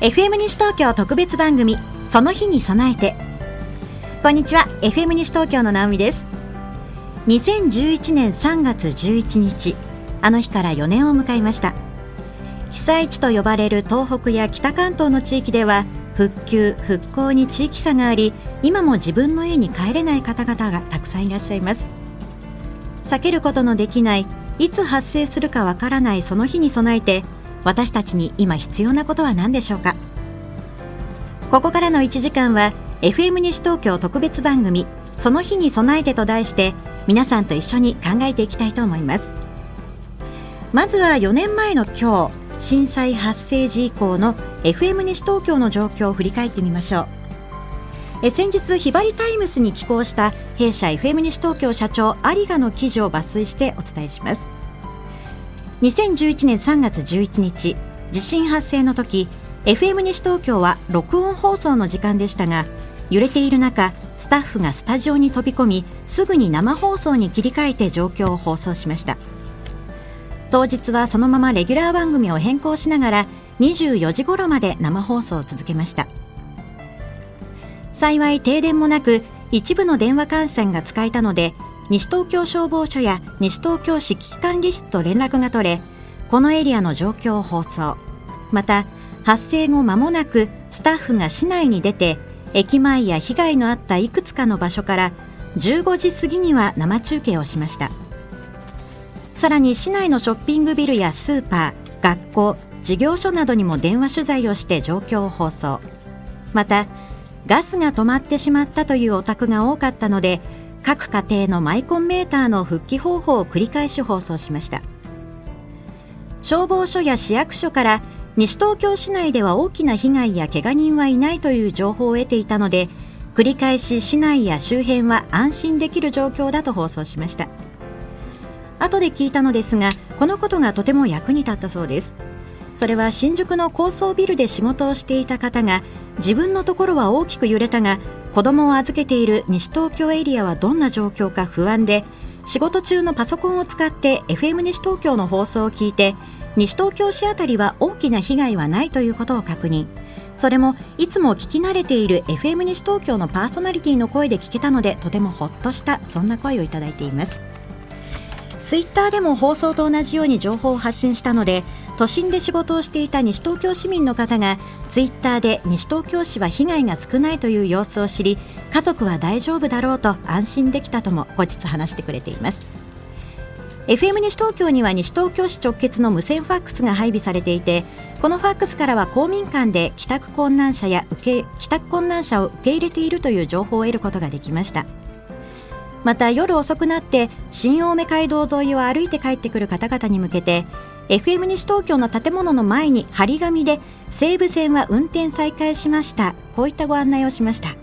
FM 西東京特別番組その日に備えて。こんにちは FM 西東京の直美です。2011年3月11日あの日から4年を迎えました。被災地と呼ばれる東北や北関東の地域では復旧復興に地域差があり今も自分の家に帰れない方々がたくさんいらっしゃいます。避けることのできないいつ発生するかわからないその日に備えて私たちに今必要なことは何でしょうか？ここからの1時間は FM 西東京特別番組その日に備えてと題して皆さんと一緒に考えていきたいと思います。まずは4年前の今日震災発生時以降の FM 西東京の状況を振り返ってみましょう。え先日ひばりタイムスに寄稿した弊社 FM 西東京社長有賀の記事を抜粋してお伝えします。2011年3月11日地震発生の時 FM 西東京は録音放送の時間でしたが揺れている中スタッフがスタジオに飛び込みすぐに生放送に切り替えて状況を放送しました。当日はそのままレギュラー番組を変更しながら24時頃まで生放送を続けました。幸い停電もなく一部の電話回線が使えたので西東京消防署や西東京市危機管理室と連絡が取れこのエリアの状況を放送。また発生後間もなくスタッフが市内に出て駅前や被害のあったいくつかの場所から15時過ぎには生中継をしました。さらに市内のショッピングビルやスーパー学校事業所などにも電話取材をして状況を放送。またガスが止まってしまったというお宅が多かったので各家庭のマイコンメーターの復帰方法を繰り返し放送しました。消防署や市役所から西東京市内では大きな被害やけが人はいないという情報を得ていたので繰り返し市内や周辺は安心できる状況だと放送しました。後で聞いたのですがこのことがとても役に立ったそうです。それは新宿の高層ビルで仕事をしていた方が自分のところは大きく揺れたが子供を預けている西東京エリアはどんな状況か不安で仕事中のパソコンを使って FM 西東京の放送を聞いて西東京市あたりは大きな被害はないということを確認。それもいつも聞き慣れている FM 西東京のパーソナリティの声で聞けたのでとてもほっとしたそんな声をいただいています。ツイッターでも放送と同じように情報を発信したので都心で仕事をしていた西東京市民の方がツイッターで西東京市は被害が少ないという様子を知り家族は大丈夫だろうと安心できたとも後日話してくれています。FM 西東京には西東京市直結の無線ファックスが配備されていてこのファックスからは公民館で帰宅困難者や受け帰宅困難者を受け入れているという情報を得ることができました。また夜遅くなって新青梅街道沿いを歩いて帰ってくる方々に向けて FM 西東京の建物の前に張り紙で西武線は運転再開しました。こういったご案内をしました。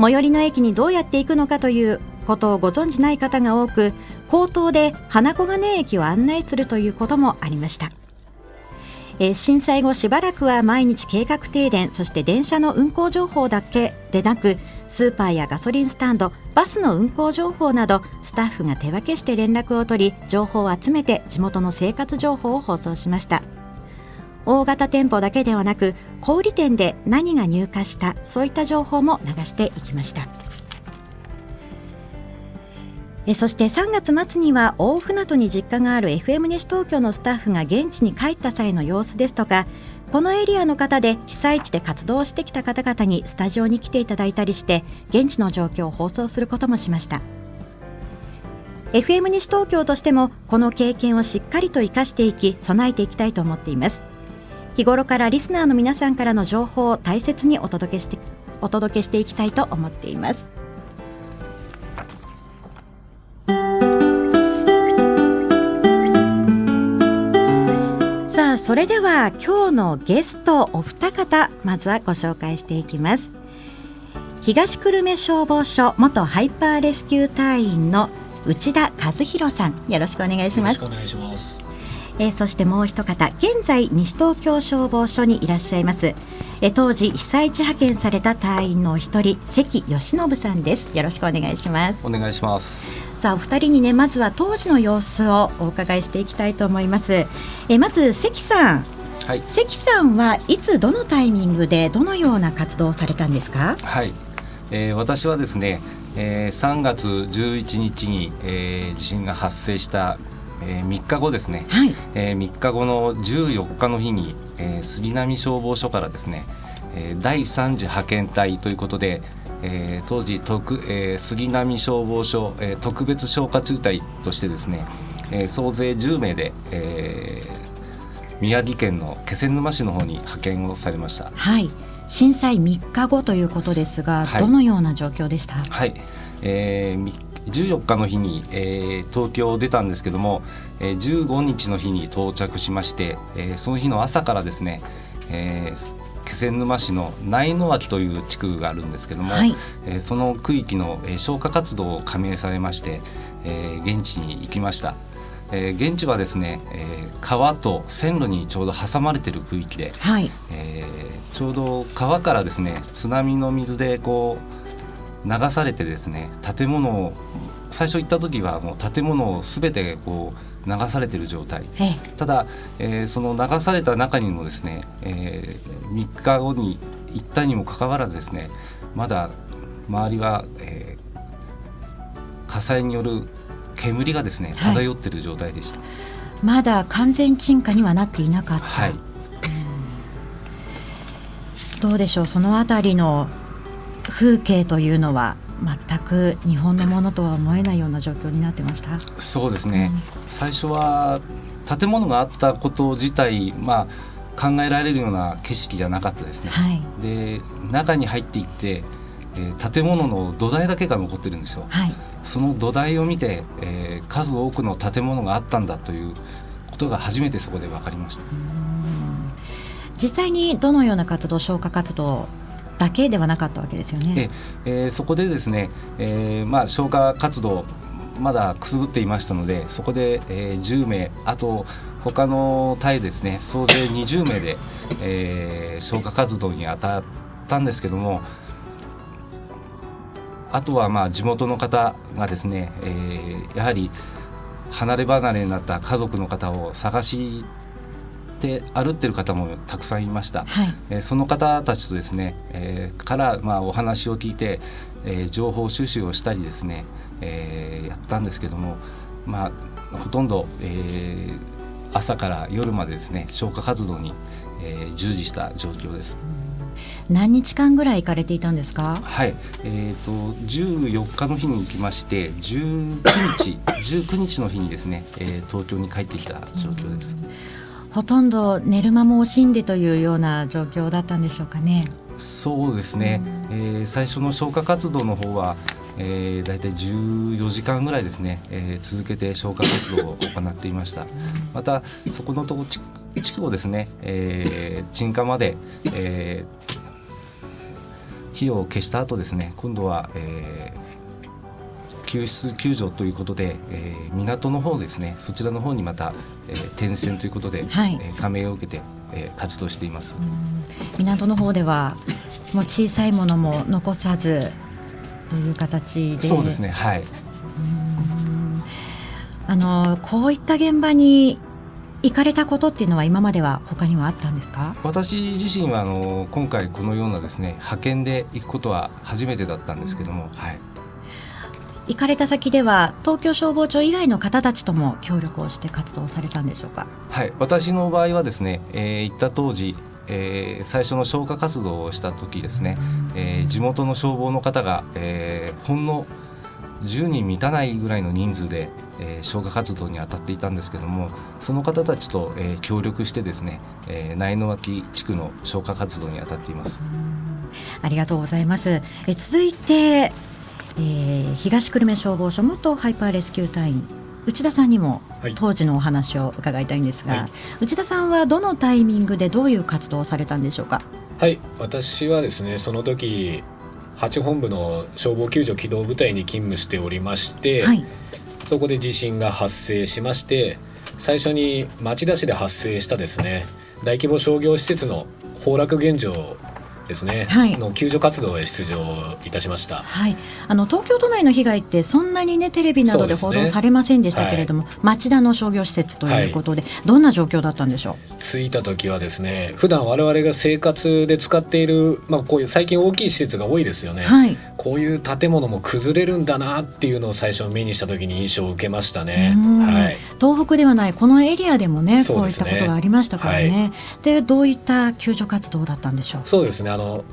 最寄りの駅にどうやって行くのかということをご存じない方が多く口頭で花小金駅を案内するということもありました。え震災後しばらくは毎日計画停電そして電車の運行情報だけでなくスーパーやガソリンスタンドバスの運行情報などスタッフが手分けして連絡を取り情報を集めて地元の生活情報を放送しました。大型店舗だけではなく小売店で何が入荷したそういった情報も流していきました。えそして3月末には大船渡に実家がある FM 西東京のスタッフが現地に帰った際の様子ですとかこのエリアの方で被災地で活動してきた方々にスタジオに来ていただいたりして現地の状況を放送することもしました。FM 西東京としてもこの経験をしっかりと生かしていき備えていきたいと思っています。日頃からリスナーの皆さんからの情報を大切にお届けしてお届けしていきたいと思っています。それでは今日のゲストお二方まずはご紹介していきます。東久留米消防署元ハイパーレスキュー隊員の内田和弘さん。よろしくお願いします。お願いします。えー、そしてもう一方現在西東京消防署にいらっしゃいます、えー、当時被災地派遣された隊員のお一人関義信さんです。よろしくお願いします。お願いしますさあお二人にねまずは当時の様子をお伺いしていきたいと思います。えまず関さん。はい、関さんはいつどのタイミングでどのような活動をされたんですか？はい、えー、私はですね、えー、3月11日に、えー、地震が発生したえー、3日後ですね、はい。えー、3日後の14日の日に、えー、杉並消防署からですね、えー、第3次派遣隊ということで、えー、当時特、えー、杉並消防署、えー、特別消火中隊としてですね、えー、総勢10名で、えー、宮城県の気仙沼市の方に派遣をされました。はい。震災3日後ということですが、はい、どのような状況でした、はい、えー、14日の日に、えー、東京を出たんですけども、えー、15日の日に到着しまして、えー、その日の朝からですね、えー、気仙沼市の内野脇という地区があるんですけども、はい、えー、その区域の、えー、消火活動を加盟されまして、えー、現地に行きました。えー、現地はですね、えー、川と線路にちょうど挟まれている区域で、はい、えー、ちょうど川からですね津波の水でこう流されてですね建物を最初行った時はもう建物を全てこう流されている状態。ただ、えー、その流された中にもですね、えー、3日後に行ったにもかかわらずですねまだ周りは、えー、火災による煙がですね漂っている状態でした、はい、まだ完全鎮火にはなっていなかった、はい、どうでしょうそのあたりの風景というのは全く日本のものとは思えないような状況になってました？そうですね、うん、最初は建物があったこと自体、まあ、考えられるような景色じゃなかったですね。はい、で中に入っていって、えー、建物の土台だけが残ってるんですよ。はい、その土台を見て、えー、数多くの建物があったんだということが初めてそこで分かりました。実際にどのような活動消火活動だけではなかったわけですよね。えー、そこでですね、えー、まあ消火活動まだくすぶっていましたのでそこで、えー、10名あと他の隊ですね総勢20名で、えー、消火活動に当たったんですけどもあとはまあ地元の方がですね、えー、やはり離れ離れになった家族の方を探して歩ってる方もたくさんいました、はい、えー、その方たちとですね、えー、からまあお話を聞いて、えー、情報収集をしたりですね、えー、やったんですけどもまあほとんど、えー、朝から夜までですね消火活動に、えー、従事した状況です。何日間ぐらい行かれていたんですか？はい、えっ、ー、と14日の日に行きまして、19日19日の日にですね、えー、東京に帰ってきた状況です。ほとんど寝る間も惜しんでというような状況だったんでしょうかね。そうですね。えー、最初の消火活動の方は。えー、大体14時間ぐらいですね、えー、続けて消火活動を行っていましたまたそこのとこ地区をですね、えー、鎮火まで、えー、火を消した後ですね今度は、えー、救出救助ということで、えー、港の方ですね。そちらの方にまた、えー、転戦ということで、はい、えー、加盟を受けて、えー、活動しています。港の方ではもう小さいものも残さずという形で。そうですね。はい。あのこういった現場に行かれたことっていうのは今までは他にはあったんですか？私自身はあの今回このようなですね派遣で行くことは初めてだったんですけども、はい、行かれた先では東京消防庁以外の方たちとも協力をして活動されたんでしょうか？はい私の場合はですね、えー、行った当時えー、最初の消火活動をした時ですね、えー、地元の消防の方が、えー、ほんの10人満たないぐらいの人数で、えー、消火活動に当たっていたんですけどもその方たちと、えー、協力してですね、えー、内野脇地区の消火活動に当たっています。ありがとうございます、え続いて、えー、東久留米消防署元ハイパーレスキュー隊員内田さんにも当時のお話を伺いたいんですが、はい、内田さんはどのタイミングでどういう活動をされたんでしょうか？はい。私はですねその時8本部の消防救助機動部隊に勤務しておりまして、はい、そこで地震が発生しまして最初に町田市で発生したですね大規模商業施設の崩落現状ですね、はい、の救助活動へ出場いたしました、はい、あの東京都内の被害ってそんなにねテレビなどで報道されませんでしたけれども、ねはい、町田の商業施設ということで、はい、どんな状況だったんでしょう？着いた時はですね普段我々が生活で使っている、まあ、こういう最近大きい施設が多いですよね、はい、こういう建物も崩れるんだなっていうのを最初目にした時に印象を受けましたね、はい、東北ではないこのエリアでもねこういったことがありましたからね。でどういった救助活動だったんでしょう？そうですねあの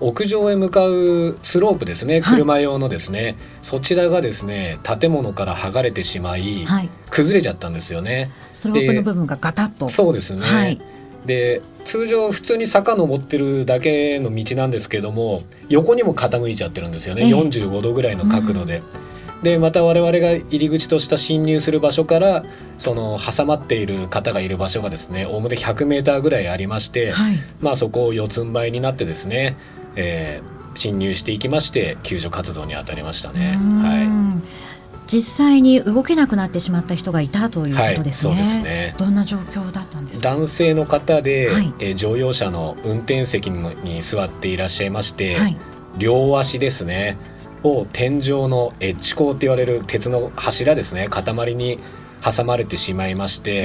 屋上へ向かうスロープですね、車用のですね、そちらがですね建物から剥がれてしまい、はい、崩れちゃったんですよね。スロープの部分がガタッと。そうですね、はい、で通常普通に坂登ってるだけの道なんですけども横にも傾いちゃってるんですよね、えー、45度ぐらいの角度で。うんでまた我々が入り口とした侵入する場所からその挟まっている方がいる場所がですねおおむね100メーターぐらいありまして、はい、まあそこを四つん這いになってですね、えー、侵入していきまして救助活動に当たりましたね。はい。実際に動けなくなってしまった人がいたということですね。はい、すね。どんな状況だったんです男性の方で、はい、え乗用車の運転席に座っていらっしゃいまして、はい、両足ですねを天井のエッジ鋼って言われる鉄の柱ですね。塊に挟まれてしまいまして、え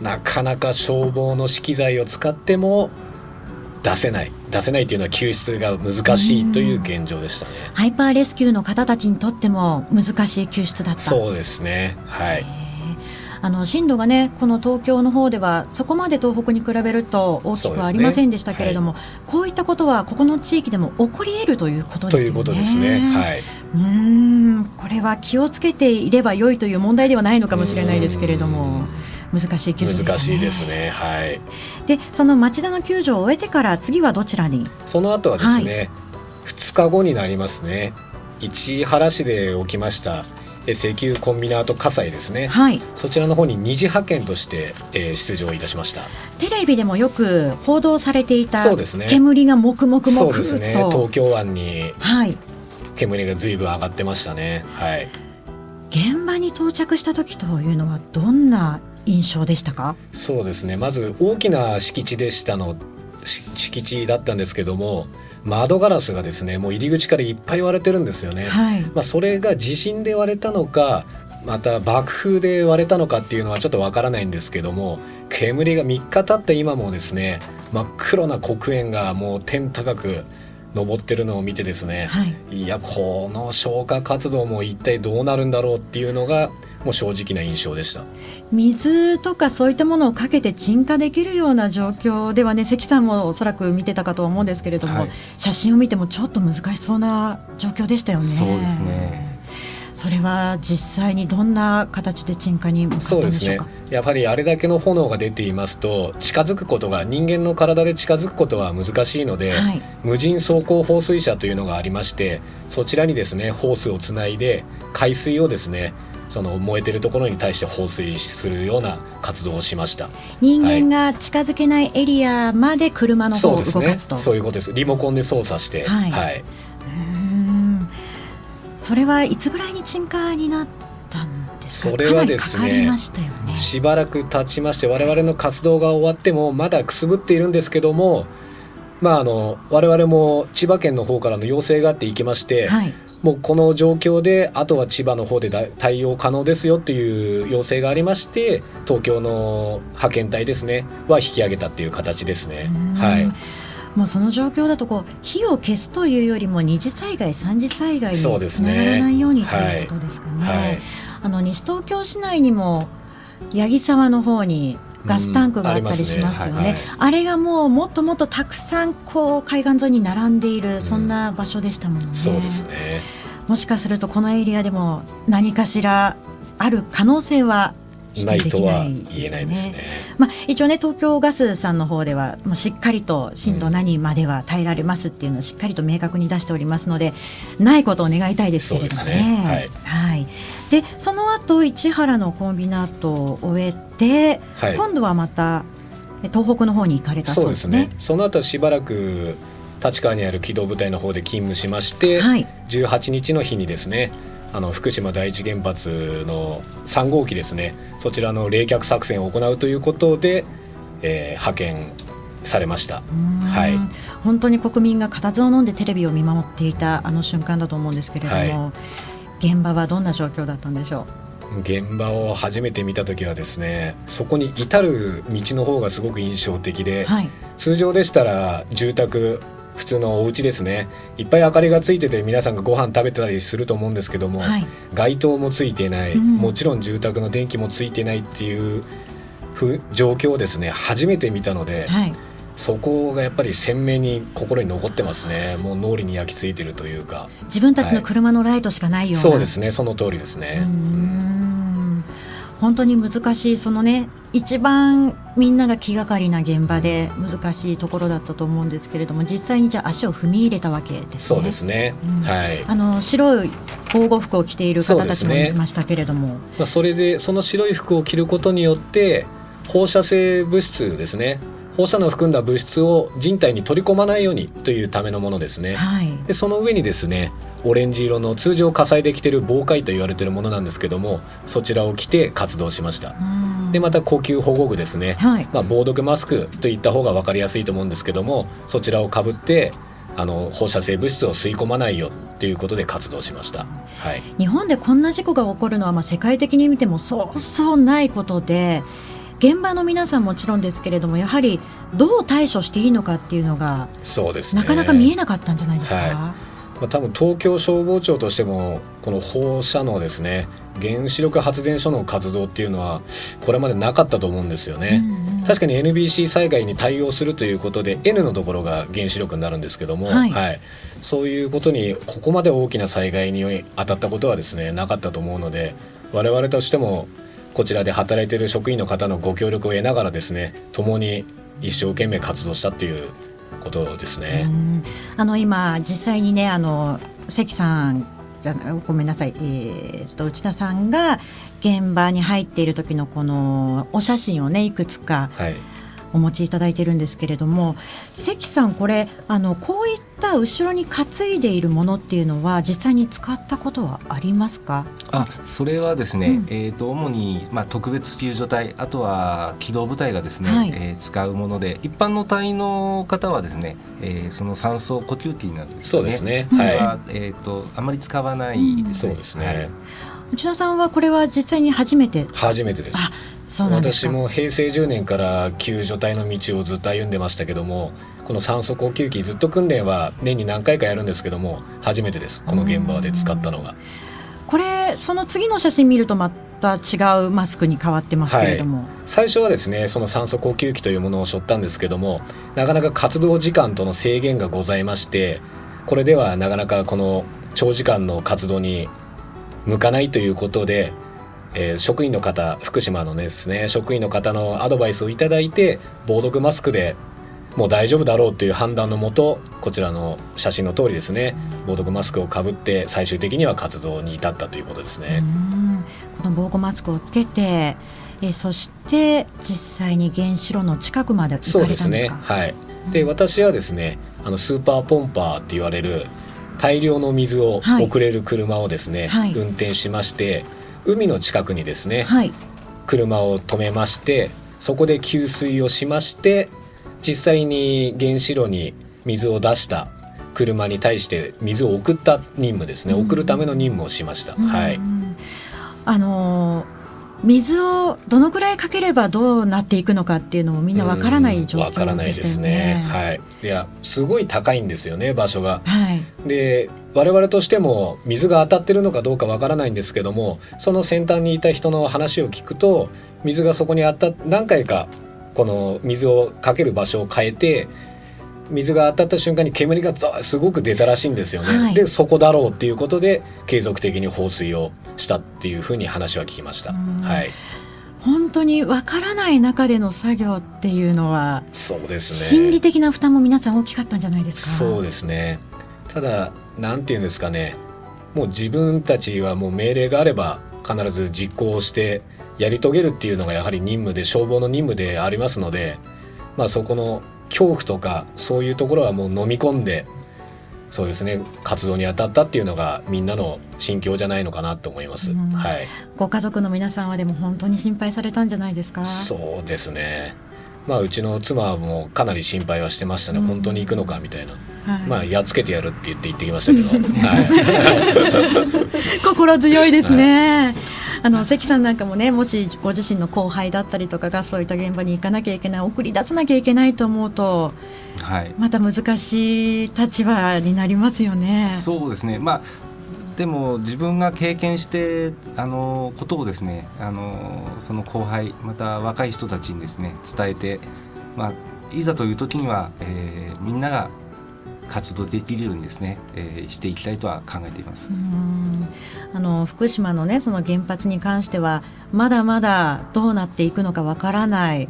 え、なかなか消防の資機材を使っても出せない。出せないというのは救出が難しいという現状でしたね。ハイパーレスキューの方たちにとっても難しい救出だった。そうですね。はいあの震度がねこの東京の方ではそこまで東北に比べると大きくありませんでしたけれども、ねはい、こういったことはここの地域でも起こり得るということですよね。ということですね。はい、うんこれは気をつけていれば良いという問題ではないのかもしれないですけれども。難しい救助、ね、難しいですね。はい。で、その町田の救助を終えてから次はどちらに？その後はですね、二、日後になりますね。市原市で起きました石油コンビナート火災ですね、はい、そちらの方に二次派遣として、えー、出場いたしました。テレビでもよく報道されていたそうです、ね、煙がもくもくもくそうですね。東京湾に煙がずいぶん上がってましたね。はい。現場に到着した時というのはどんな印象でしたか？そうですね。まず大きな敷地でしたの敷地だったんですけども窓ガラスがですねもう入り口からいっぱい割れてるんですよね。はい、まあ、それが地震で割れたのかまた爆風で割れたのかっていうのはちょっとわからないんですけども煙が3日経った今もですね真っ黒な黒煙がもう天高く登ってるのを見てですね、はい、いやこの消火活動も一体どうなるんだろうっていうのがもう正直な印象でした。水とかそういったものをかけて鎮火できるような状況ではね関さんもおそらく見てたかと思うんですけれども、はい、写真を見てもちょっと難しそうな状況でしたよね。そうですね。それは実際にどんな形で鎮火に向かったんでしょうか、ね、やはりあれだけの炎が出ていますと近づくことが人間の体で近づくことは難しいので、はい、無人走行放水車というのがありましてそちらにですねホースをつないで海水をですねその燃えてるところに対して放水するような活動をしました。人間が近づけないエリアまで車の方を動かすと、はい、そう、ね、そういうことです。リモコンで操作して、はい、はい、それはいつぐらいに鎮火になったんですか？それはですね、ね、しばらく経ちまして我々の活動が終わってもまだくすぶっているんですけどもまああの我々も千葉県の方からの要請があって行きまして、はいもうこの状況であとは千葉の方で対応可能ですよっていう要請がありまして東京の派遣隊ですねは引き上げたっていう形ですね。はい。もうその状況だとこう火を消すというよりも二次災害三次災害につながらないようにということですかね。はい。はい、あの西東京市内にも八木沢の方にガスタンクがあったりしますよね、うんあね。はいはい、あれがもうもっともっとたくさんこう海岸沿いに並んでいる、そんな場所でしたもんね。そうですね。もしかするとこのエリアでも何かしらある可能性はないとは言えないですね。まあ、一応ね東京ガスさんの方ではもうしっかりと震度何までは耐えられますっていうのをしっかりと明確に出しておりますのでないことを願いたいですけれどもね。ね。はい、はい、でその後市原のコンビナートを終えて、はい、今度はまた東北の方に行かれたそうですね。そ、ね、の後しばらく立川にある機動部隊の方で勤務しまして、はい、18日の日にですねあの福島第一原発の3号機ですねそちらの冷却作戦を行うということで、えー、派遣されました。はい、本当に国民が固唾を飲んでテレビを見守っていたあの瞬間だと思うんですけれども、はい、現場はどんな状況だったんでしょう？現場を初めて見た時はですねそこに至る道の方がすごく印象的で、はい、通常でしたら住宅普通のお家ですね。いっぱい明かりがついてて皆さんがご飯食べてたりすると思うんですけども、はい、街灯もついてない、うん、もちろん住宅の電気もついてないっていう状況をですね初めて見たので、はい、そこがやっぱり鮮明に心に残ってますね。もう脳裏に焼き付いてるというか。自分たちの車のライトしかないような、はい、そうですね。その通りですね。本当に難しいそのね一番みんなが気がかりな現場で難しいところだったと思うんですけれども実際にじゃあ足を踏み入れたわけですね。そうですね、うん、はい。あの白い防護服を着ている方たちもいましたけれども、ね、まあ、それでその白い服を着ることによって放射性物質ですね放射能を含んだ物質を人体に取り込まないようにというためのものですね。はい、でその上にですねオレンジ色の通常火災で着てる防火衣と言われてるものなんですけどもそちらを着て活動しました。でまた呼吸保護具ですね、はい、まあ、防毒マスクといった方が分かりやすいと思うんですけどもそちらをかぶってあの放射性物質を吸い込まないよということで活動しました、はい、日本でこんな事故が起こるのはまあ世界的に見てもそうそうないことで現場の皆さんもちろんですけれどもやはりどう対処していいのかっていうのがそうです、ね、なかなか見えなかったんじゃないですか？はい。まあ、多分東京消防庁としてもこの放射能ですね原子力発電所の活動っていうのはこれまでなかったと思うんですよね、うんうん、確かに NBC 災害に対応するということで N のところが原子力になるんですけども、はい、はい、そういうことにここまで大きな災害に当たったことはですねなかったと思うので我々としてもこちらで働いている職員の方のご協力を得ながらですね共に一生懸命活動したっていうことですね。あの今実際にねあの関さんごめんなさい、えーと、内田さんが現場に入っている時のこのお写真をねいくつか、はい。お持ちいただいてるんですけれども関さんこれあのこういった後ろに担いでいるものっていうのは実際に使ったことはありますか？あそれはですね、うん、えーと、主に、まあ、特別救助隊あとは機動部隊がですね、はい、えー、使うもので一般の隊の方はですね、えー、その酸素呼吸器なんですね。そうですね、はい、えーと、あまり使わないですね、うん、そうですね、はい。内田さんはこれは実際に初めて初めてです私も平成10年から救助隊の道をずっと歩んでましたけどもこの酸素呼吸器ずっと訓練は年に何回かやるんですけども初めてです。この現場で使ったのが。これその次の写真見るとまた違うマスクに変わってますけれども、はい、最初はですねその酸素呼吸器というものを背負ったんですけどもなかなか活動時間との制限がございましてこれではなかなかこの長時間の活動に向かないということでえー、職員の方福島のですね職員の方のアドバイスをいただいて防毒マスクでもう大丈夫だろうという判断のもとこちらの写真の通りですね防毒マスクをかぶって最終的には活動に至ったということですね。この防護マスクをつけてえそして実際に原子炉の近くまで行かれたんですか？そうですね。はい。で私はですねあのスーパーポンパーって言われる大量の水を送れる車をですね、はい、運転しまして海の近くにですね、はい、車を止めましてそこで給水をしまして実際に原子炉に水を出した車に対して水を送った任務ですね、送るための任務をしました。はい。あのー水をどのくらいかければどうなっていくのかっていうのもみんなわからない状況でしたよね。はい、いやすごい高いんですよね場所が。はい、で我々としても水が当たってるのかどうかわからないんですけどもその先端にいた人の話を聞くと水がそこにあった何回かこの水をかける場所を変えて水が当たった瞬間に煙がすごく出たらしいんですよね。はい、でそこだろうっていうことで継続的に放水をしたっていうふうに話は聞きました。はい。本当にわからない中での作業っていうのはそうですね心理的な負担も皆さん大きかったんじゃないですか？そうですねただなんていうんですかねもう自分たちはもう命令があれば必ず実行してやり遂げるっていうのがやはり任務で消防の任務でありますのでまあそこの恐怖とかそういうところはもう飲み込んでそうですね活動に当たったっていうのがみんなの心境じゃないのかなと思います、うん、はい、ご家族の皆さんはでも本当に心配されたんじゃないですか？そうですね。まあ、うちの妻もかなり心配はしてましたね、うん、本当に行くのかみたいな、はい、まあやっつけてやるって言って行ってきましたけど、はい、心強いですね、はい、あの関さんなんかもねもしご自身の後輩だったりとかがそういった現場に行かなきゃいけない送り出さなきゃいけないと思うと、はい、また難しい立場になりますよね。そうですね、まあでも自分が経験してあのことをですねあのその後輩また若い人たちにですね伝えて、まあ、いざという時には、えー、みんなが活動できるようにですね、えー、していきたいとは考えています。あの福島のねその原発に関してはまだまだどうなっていくのかわからない。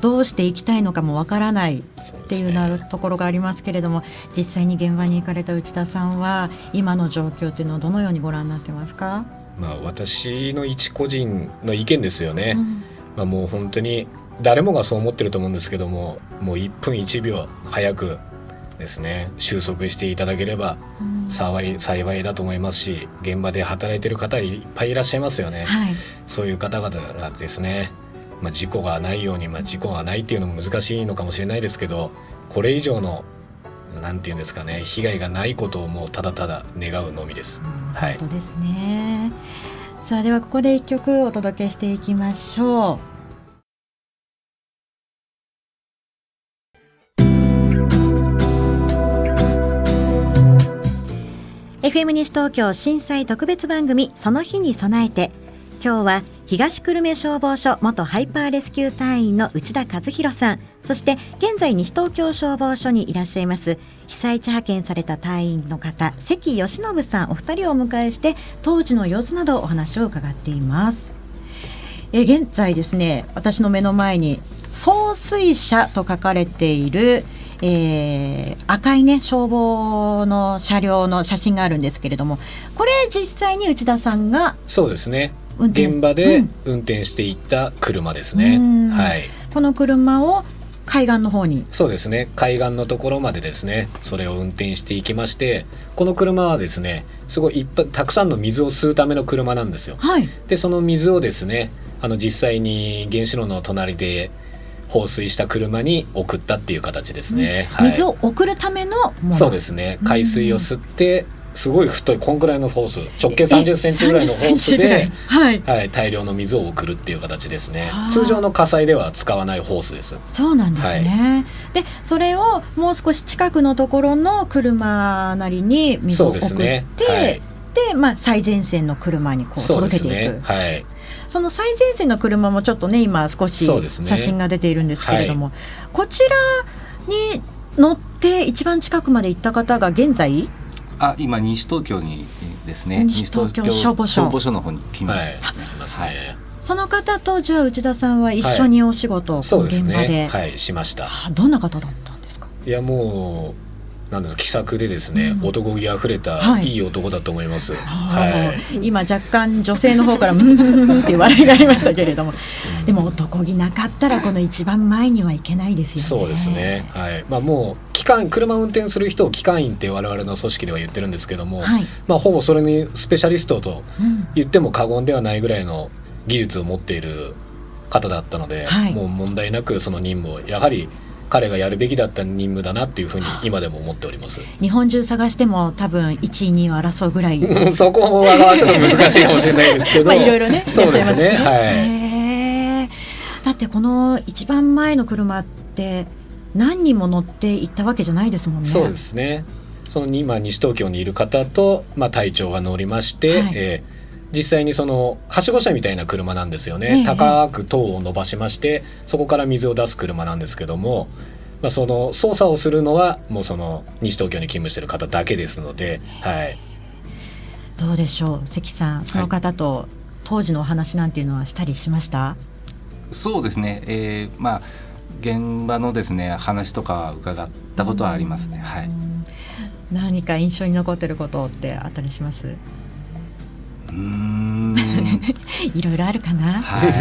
どうしていきたいのかもわからないっていうなるところがありますけれども、ね、実際に現場に行かれた内田さんは今の状況っていうのをどのようにご覧になってますか、まあ、私の一個人の意見ですよね、うん、まあ、もう本当に誰もがそう思ってると思うんですけどももう1分1秒早くですね。収束していただければ幸い,、幸いだと思いますし現場で働いてる方いっぱいいらっしゃいますよね、はい、そういう方々がですね。まあ、事故がないように、まあ、事故がないっていうのも難しいのかもしれないですけどこれ以上のなんていうんですかね被害がないことをもうただただ願うのみです。はい、本当ですね。さあではここで一曲お届けしていきましょう。FM 西東京震災特別番組その日に備えて。今日は東久留米消防署元ハイパーレスキュー隊員の内田和弘さんそして現在西東京消防署にいらっしゃいます被災地派遣された隊員の方関義信さんお二人をお迎えして当時の様子などお話を伺っています。え現在ですね私の目の前に送水車と書かれているえー、赤いね消防の車両の写真があるんですけれどもこれ実際に内田さんがそうですね。現場で運転していった車ですね、うん、はい。この車を海岸の方に。そうですね。海岸のところまでですね。それを運転していきましてこの車はですねすごいいっぱいたくさんの水を吸うための車なんですよ、はい、でその水をですねあの実際に原子炉の隣で放水した車に送ったっていう形ですね、うん。はい、水を送るためのそうですね。海水を吸って、すごい太いこんくらいのホース直径3 0センチぐらいのホースで、はい、はい、大量の水を送るっていう形ですね。通常の火災では使わないホースです。そうなんですね、はい、でそれをもう少し近くのところの車なりに水を送って、ね。はい、でまあ、最前線の車にこう届けていく、ね、はいその最前線の車もちょっとね今少し写真が出ているんですけれども、ねはい、こちらに乗って一番近くまで行った方が現在？あ今西東京にですね。西東京消防署。消防署の方に来ました、はい、はい、その方とじゃあ内田さんは一緒にお仕事、はい、現場で、ね、はいしました。どんな方だったんですか？いやもうなんです気さくでですね、うん、男気あふれたい。い男だと思います。はい、はい、今若干女性の方からうんって笑いがありましたけれども、でも男気なかったらこの一番前にはいけないですよね。そうですね。はい。まあもう機関車運転する人を機関員って我々の組織では言ってるんですけども、はい、まあほぼそれにスペシャリストと言っても過言ではないぐらいの技術を持っている方だったので、はい、もう問題なくその任務をやはり彼がやるべきだった任務だなっていうふうに今でも思っております。日本中探しても多分1位2位を争うぐらい。そこはちょっと難しいかもしれないですけど。まあいろいろねそうですねはい。だってこの一番前の車って何人も乗って行ったわけじゃないですもんね。そうですね。その今西東京にいる方と、まあ、隊長が乗りまして、はい、えー実際にそのはしご車みたいな車なんですよね、え高く塔を伸ばしましてそこから水を出す車なんですけども、まあ、その操作をするのはもうその西東京に勤務してる方だけですので、はい、どうでしょう関さんその方と当時のお話なんていうのはしたりしました、はい、そうですね、えー、まあ現場のですね話とか伺ったことはありますね。はい。何か印象に残ってることってあったりします？いろいろあるかな、はい、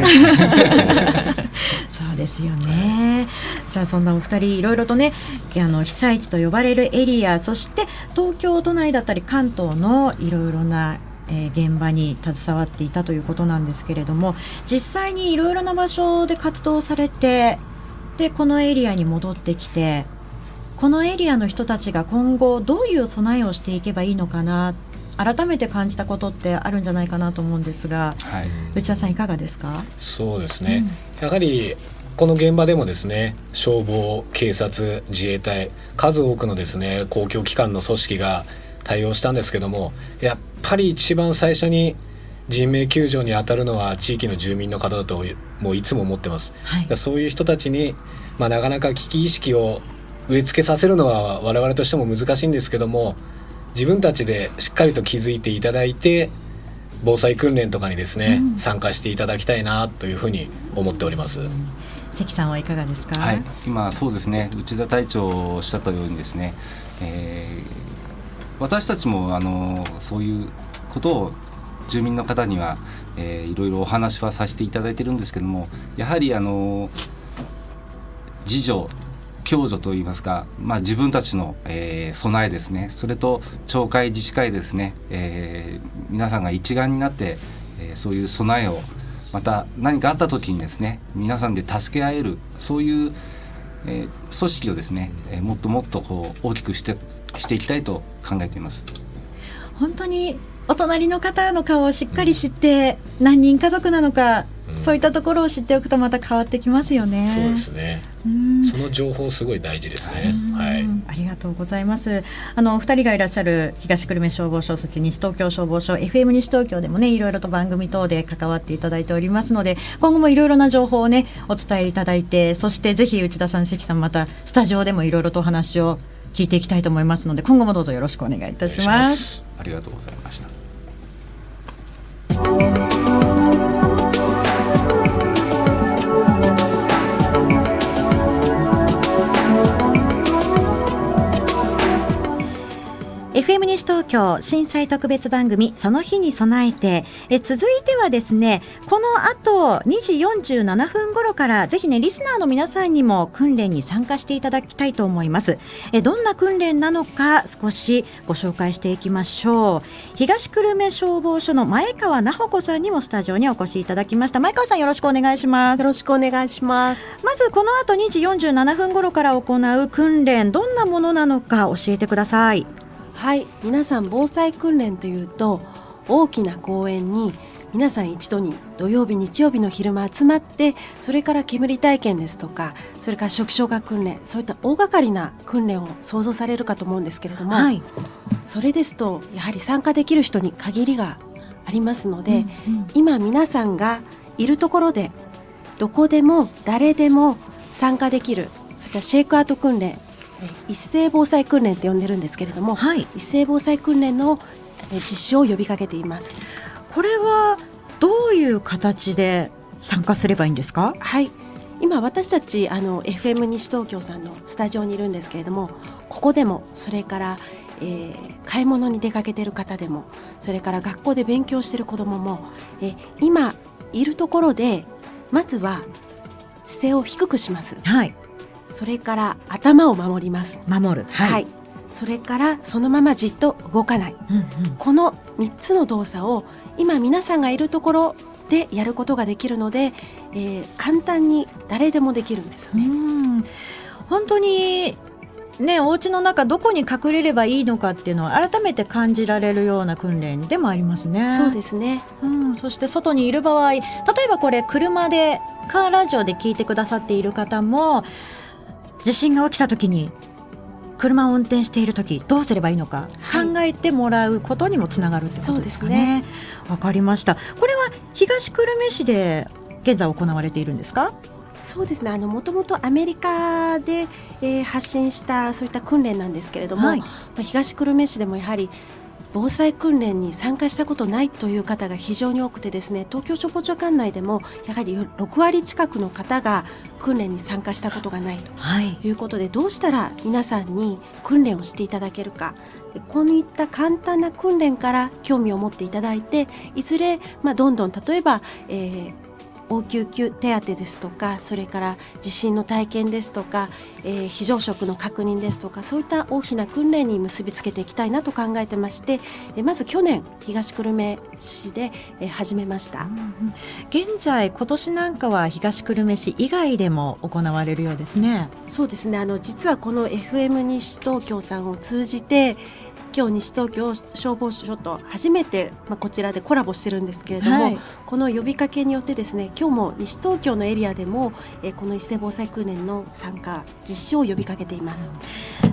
そうですよね、さあそんなお二人いろいろとねあの被災地と呼ばれるエリアそして東京都内だったり関東のいろいろなえー、現場に携わっていたということなんですけれども実際にいろいろな場所で活動されてってこのエリアに戻ってきてこのエリアの人たちが今後どういう備えをしていけばいいのかな改めて感じたことってあるんじゃないかなと思うんですが、はい、内田さんいかがですか？そうですね、うん、やはりこの現場でもですね消防警察自衛隊数多くのですね公共機関の組織が対応したんですけどもやっぱり一番最初に人命救助に当たるのは地域の住民の方だともういつも思ってます、はい、そういう人たちに、まあ、なかなか危機意識を植え付けさせるのは我々としても難しいんですけども自分たちでしっかりと気づいていただいて防災訓練とかにですね、うん、参加していただきたいなというふうに思っております。関さんはいかがですか、はい、今そうですね。内田隊長おっしゃったようにですね、えー、私たちもあのそういうことを住民の方には、えー、いろいろお話はさせていただいてるんですけどもやはりあの自助共助といいますか、まあ、自分たちの、えー、備えですねそれと町会自治会ですね、えー、皆さんが一丸になって、えー、そういう備えをまた何かあった時にですね皆さんで助け合えるそういう、えー、組織をですね、えー、もっともっとこう大きくしてしていきたいと考えています。本当にお隣の方の顔をしっかり知って、何人家族なのかそういったところを知っておくとまた変わってきますよね。そうですね。その情報すごい大事ですね。はい。ありがとうございます。あの二人がいらっしゃる東久留米消防署そして西東京消防署 FM 西東京でもねいろいろと番組等で関わっていただいておりますので今後もいろいろな情報をねお伝えいただいてそしてぜひ内田さん関さんまたスタジオでもいろいろとお話を聞いていきたいと思いますので今後もどうぞよろしくお願いいたします。ありがとうございました。FM 西東京震災特別番組その日に備えてえ続いてはですねこの後2時47分頃からぜひねリスナーの皆さんにも訓練に参加していただきたいと思いますえどんな訓練なのか少しご紹介していきましょう東久留米消防署の前川奈穂子さんにもスタジオにお越しいただきました前川さんよろしくお願いしますよろしくお願いしますまずこの後2時47分頃から行う訓練どんなものなのか教えてくださいはい皆さん防災訓練というと大きな公園に皆さん一度に土曜日日曜日の昼間集まってそれから煙体験ですとかそれから初期消火訓練そういった大掛かりな訓練を想像されるかと思うんですけれども、はい、それですとやはり参加できる人に限りがありますので、うんうん、今皆さんがいるところでどこでも誰でも参加できるそういったシェイクアウト訓練一斉防災訓練って呼んでるんですけれども、はい、一斉防災訓練の実施を呼びかけています。これはどういう形で参加すればいいんですか？はい。今私たちあの FM 西東京さんのスタジオにいるんですけれどもここでもそれから、えー、買い物に出かけてる方でもそれから学校で勉強してる子どもも、えー、今いるところでまずは姿勢を低くします。はいそれから頭を守ります。守る、はい、はい、それからそのままじっと動かない、うんうん、この3つの動作を今皆さんがいるところでやることができるので、えー、簡単に誰でもできるんですよね。本当にね、お家の中どこに隠れればいいのかっていうのを改めて感じられるような訓練でもありますね。そうですね。うん、そして外にいる場合、例えばこれ車でカーラジオで聞いてくださっている方も、地震が起きた時に車を運転している時どうすればいいのか考えてもらうことにもつながるってことですかね。わ、ね、かりました。これは東久留米市で現在行われているんですか？そうですねあのもともとアメリカで、えー、発信したそういった訓練なんですけれども、はい、まあ、東久留米市でもやはり防災訓練に参加したことないという方が非常に多くてですね東京消防庁管内でもやはり6割近くの方が訓練に参加したことがないとい。うことで、はい、どうしたら皆さんに訓練をしていただけるか。こういった簡単な訓練から興味を持っていただいていずれ、まあ、どんどん例えば、えー応急手当ですとかそれから地震の体験ですとか、えー、非常食の確認ですとかそういった大きな訓練に結びつけていきたいなと考えてまして、えー、まず去年東久留米市で、えー、始めました、うんうん、現在今年なんかは東久留米市以外でも行われるようですね。そうですね。あの実はこの FM 西東京さんを通じて今日西東京消防署と初めて、まあ、こちらでコラボしてるんですけれども、はい、この呼びかけによってですね今日も西東京のエリアでも、えー、この一斉防災訓練の参加実施を呼びかけています。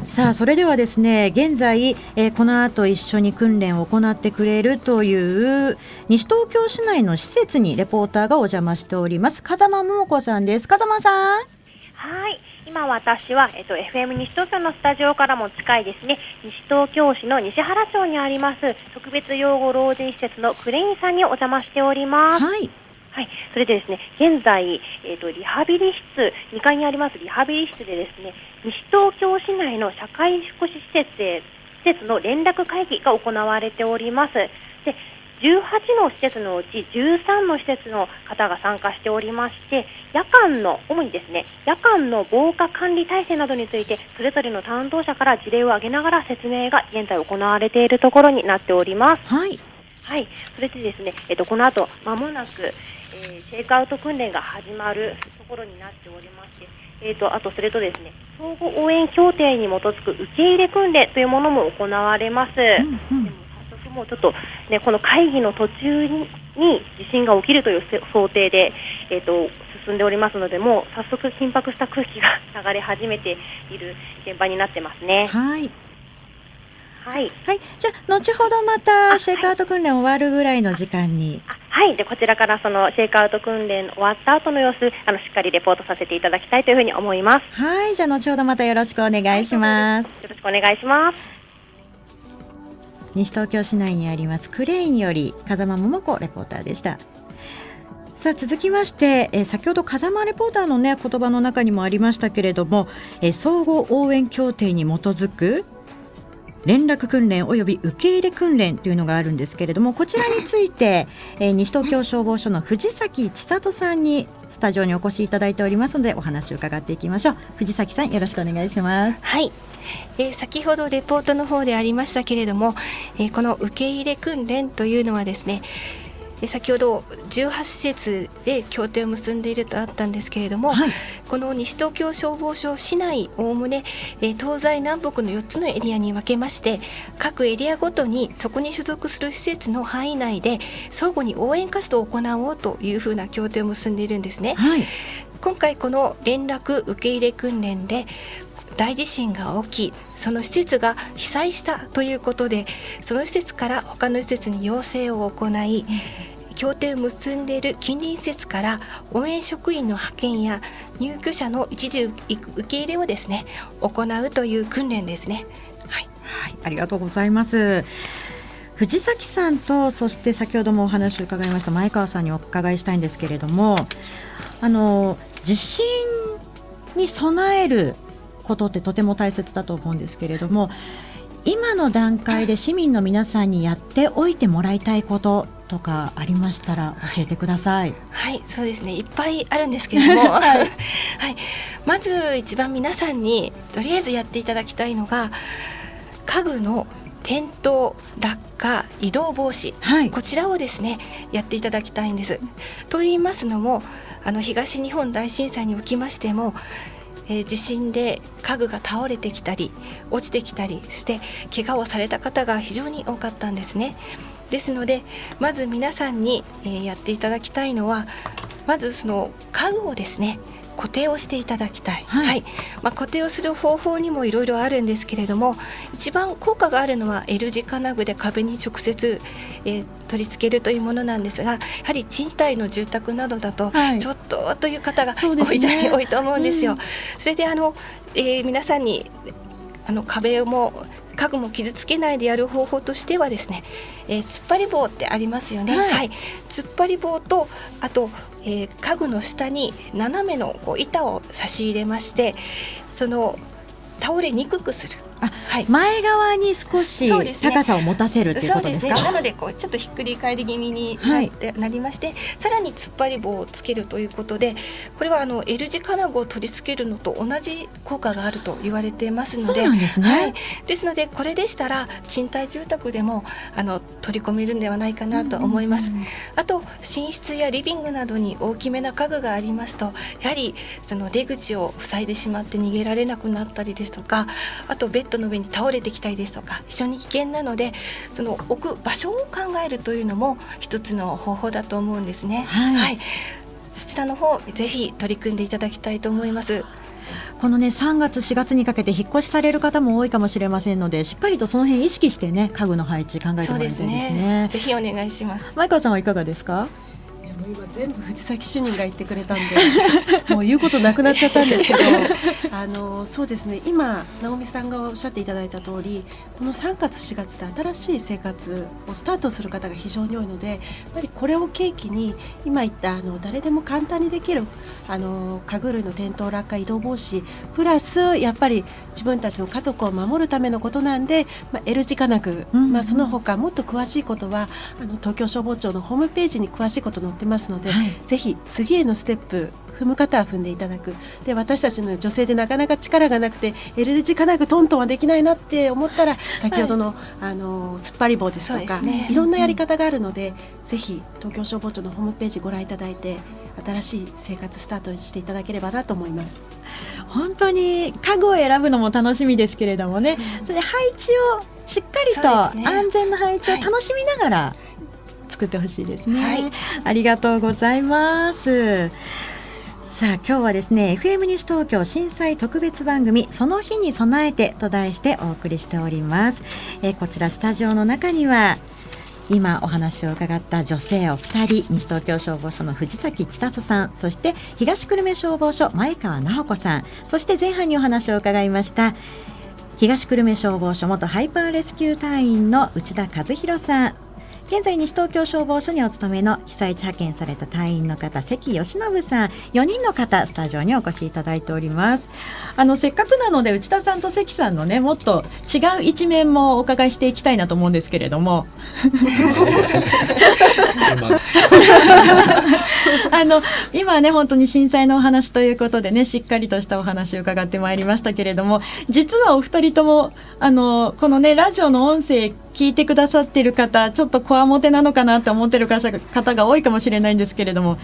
さあそれではですね現在、えー、この後一緒に訓練を行ってくれるという西東京市内の施設にレポーターがお邪魔しております。風間桃子さんです。風間さん。はい。今私は、えっと、FM 西東京のスタジオからも近いですね。西東京市の西原町にあります特別養護老人施設のクレインさんにお邪魔しております。はいはい、それでですね、現在、えっ、ー、と、リハビリ室、2階にありますリハビリ室でですね、西東京市内の社会福祉施設施設の連絡会議が行われております。で、18の施設のうち13の施設の方が参加しておりまして夜間の主にですね夜間の防火管理体制などについてそれぞれの担当者から事例を挙げながら説明が現在行われているところになっております。はい、はい、それでですね、えっと、この後まもなく、えー、シェイクアウト訓練が始まるところになっておりまして、えーと、あとそれとですね相互応援協定に基づく受け入れ訓練というものも行われます。うんうんもうちょっと、ね、この会議の途中に地震が起きるという想定で、えーと、進んでおりますので、もう早速緊迫した空気が 流れ始めている現場になってますね。はい。はい。はい。じゃあ、後ほどまたシェイクアウト訓練終わるぐらいの時間に。はい。で、こちらからそのシェイクアウト訓練終わった後の様子、あの、しっかりレポートさせていただきたいというふうに思います。はい。じゃあ、後ほどまたよろしくお願いします。はい、よろしくお願いします。西東京市内にありますクレーンより風間桃子レポーターでしたさあ続きまして、えー、先ほど風間レポーターのね言葉の中にもありましたけれども、えー、総合応援協定に基づく連絡訓練及び受け入れ訓練というのがあるんですけれどもこちらについて、えー、西東京消防署の藤崎千里さんにスタジオにお越しいただいておりますのでお話を伺っていきましょう。藤崎さんよろしくお願いします。はい。えー、先ほどレポートの方でありましたけれども、えー、この受け入れ訓練というのはですね先ほど18施設で協定を結んでいるとあったんですけれども、はい、この西東京消防署市内おおむね東西南北の4つのエリアに分けまして各エリアごとにそこに所属する施設の範囲内で相互に応援活動を行おうというふうな協定を結んでいるんですね。はい、今回この連絡受け入れ訓練で大地震が起きその施設が被災したということでその施設から他の施設に要請を行い、協定を結んでいる近隣施設から応援職員の派遣や入居者の一時受け入れをですね行うという訓練ですね。はい、はい、ありがとうございます。藤崎さんとそして先ほどもお話を伺いました前川さんにお伺いしたいんですけれどもあの地震に備えることってとても大切だと思うんですけれども今の段階で市民の皆さんにやっておいてもらいたいこととかありましたら教えてください。はい、そうですね。いっぱいあるんですけれども、はい、はい、まず一番皆さんにとりあえずやっていただきたいのが家具の転倒落下移動防止、はい、こちらをですねやっていただきたいんです。と言いますのもあの東日本大震災におきましてもえー、地震で家具が倒れてきたり落ちてきたりして怪我をされた方が非常に多かったんですね。ですのでまず皆さんに、えー、やっていただきたいのはまずその家具をですね固定をしていただきたい、はい、はい、まあ、固定をする方法にもいろいろあるんですけれども一番効果があるのは L 字金具で壁に直接、えー、取り付けるというものなんですがやはり賃貸の住宅などだと、ちょっとという方が多い,、ね、多いと思うんですよ。うん、それであの、えー、皆さんにあの壁も家具も傷つけないでやる方法としてはですね、えー、突っ張り棒ってありますよね、はい、はい、突っ張り棒とあと、えー、家具の下に斜めのこう板を差し入れましてその倒れにくくする。はい、前側に少し高さを持たせるっていうことですか？すね、なのでこうちょっとひっくり返り気味になって、はい、なりまして、さらに突っ張り棒をつけるということで、これはあの L 字金具を取り付けるのと同じ効果があると言われてますので、ですね。はい、ですのでこれでしたら賃貸住宅でもあの取り込めるんではないかなと思います。あと寝室やリビングなどに大きめな家具がありますと、やはりその出口を塞いでしまって逃げられなくなったりですとか、あとベッドの上に倒れてきたりですとか非常に危険なのでその置く場所を考えるというのも一つの方法だと思うんですね。はい、はい、そちらの方ぜひ取り組んでいただきたいと思います。このね3月4月にかけて引っ越しされる方も多いかもしれませんのでしっかりとその辺意識してね家具の配置考えてもらいたいですね。すねぜひお願いします。前川さんはいかがですか？もう今全部藤崎主任が言ってくれたんで もう言うことなくなっちゃったんですけど あのそうですね。今直美さんがおっしゃっていただいた通りこの3月4月って新しい生活をスタートする方が非常に多いのでやっぱりこれを契機に今言ったあの誰でも簡単にできるあの家具類の転倒落下移動防止プラスやっぱり自分たちの家族を守るためのことなんで、まあ、L 字金具、うん、まあ、その他もっと詳しいことはあの東京消防庁のホームページに詳しいこと載ってますので、はい、ぜひ次へのステップ踏む方は踏んでいただく。で私たちの女性でなかなか力がなくて L 字金具トントンはできないなって思ったら先ほどのはい、あの突っ張り棒ですとか、ね、いろんなやり方があるので、うん、ぜひ東京消防庁のホームページご覧いただいて新しい生活スタートしていただければなと思います。本当に家具を選ぶのも楽しみですけれどもね、うん、それ配置をしっかりと安全な配置を楽しみながら作ってほしいですね、はい、ありがとうございますさあ今日はですね FM 西東京震災特別番組その日に備えてと題してお送りしております、え、こちらスタジオの中には今お話を伺った女性お二人西東京消防署の藤崎千里さんそして東久留米消防署前川直子さんそして前半にお話を伺いました東久留米消防署元ハイパーレスキュー隊員の内田和弘さん。現在西東京消防署にお勤めの被災地派遣された隊員の方関義信さん。4人の方スタジオにお越しいただいております。あのせっかくなので内田さんと関さんのねもっと違う一面もお伺いしていきたいなと思うんですけれども。あの今ね本当に震災のお話ということでねしっかりとしたお話を伺ってまいりましたけれども実はお二人ともあのこのねラジオの音声聞いてくださってる方ちょっとこわもてなのかなって思ってる方が多いかもしれないんですけれども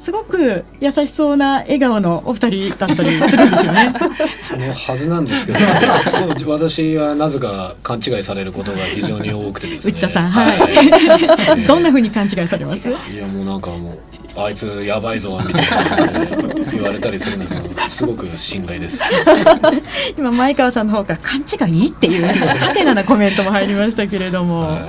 すごく優しそうな笑顔のお二人だったりするんですよね。のはずなんですけど、私はなぜか勘違いされることが非常に多くてですね。内田さん、はい。はい、どんなふうに勘違いされます？いやもうなんかもうあいつやばいぞみたいな、言われたりするんですけどすごく心外です。今前川さんの方から勘違いっていうハテナなコメントも入りましたけれども、はい、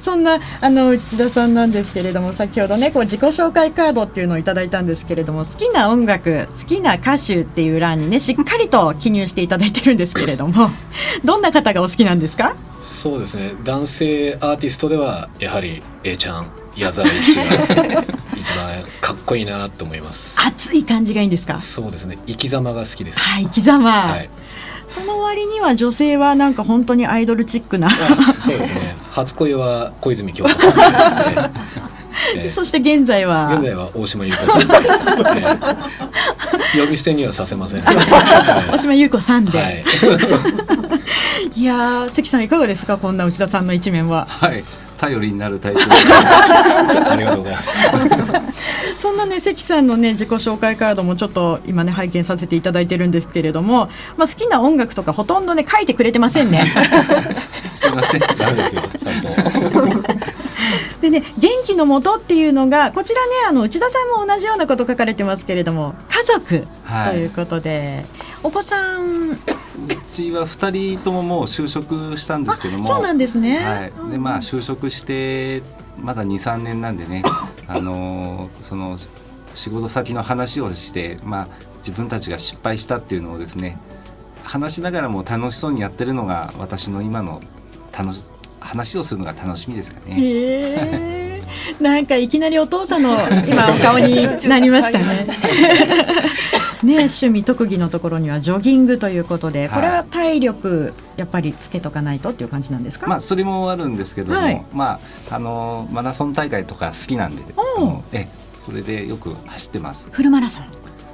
そんなあの内田さんなんですけれども先ほどねこう自己紹介カードっていうのをいただいたんですけれども好きな音楽好きな歌手っていう欄にね しっかりと記入していただいてるんですけれども。どんな方がお好きなんですかそうですね。男性アーティストではやはり A ちゃん矢沢永吉が一番かっこいいなと思います。熱い感じがいいんですか？そうですね。生き様が好きです。はい生き様、はい、その割には女性はなんか本当にアイドルチックな。そうですね。初恋は小泉京子さんで、そして現在は？現在は大島優子さんで、呼び捨てにはさせません、大島優子さんで、はい、いや関さんいかがですか？こんな内田さんの一面は。はい頼りになるタイプ ありがとうございます。そんなね関さんのね自己紹介カードもちょっと今ね拝見させていただいてるんですけれども、まあ、好きな音楽とかほとんどね書いてくれてませんね。すみません。ダメですよちゃんと。でね元気のもとっていうのがこちらねあの内田さんも同じようなこと書かれてますけれども家族ということで、はい、お子さんうちは2人とももう就職したんですけども。そうなんですね、はい、でまあ就職してまだ23年なんでね。あのその仕事先の話をして、まあ、自分たちが失敗したっていうのをですね話しながらも楽しそうにやってるのが私の今の楽し話をするのが楽しみですかね。なんかいきなりお父さんの今お顔になりましたね。ね趣味特技のところにはジョギングということで、これは体力やっぱりつけとかないとっていう感じなんですか？まあそれもあるんですけども、はい、まああのマラソン大会とか好きなんで、えそれでよく走ってます。フルマラソン。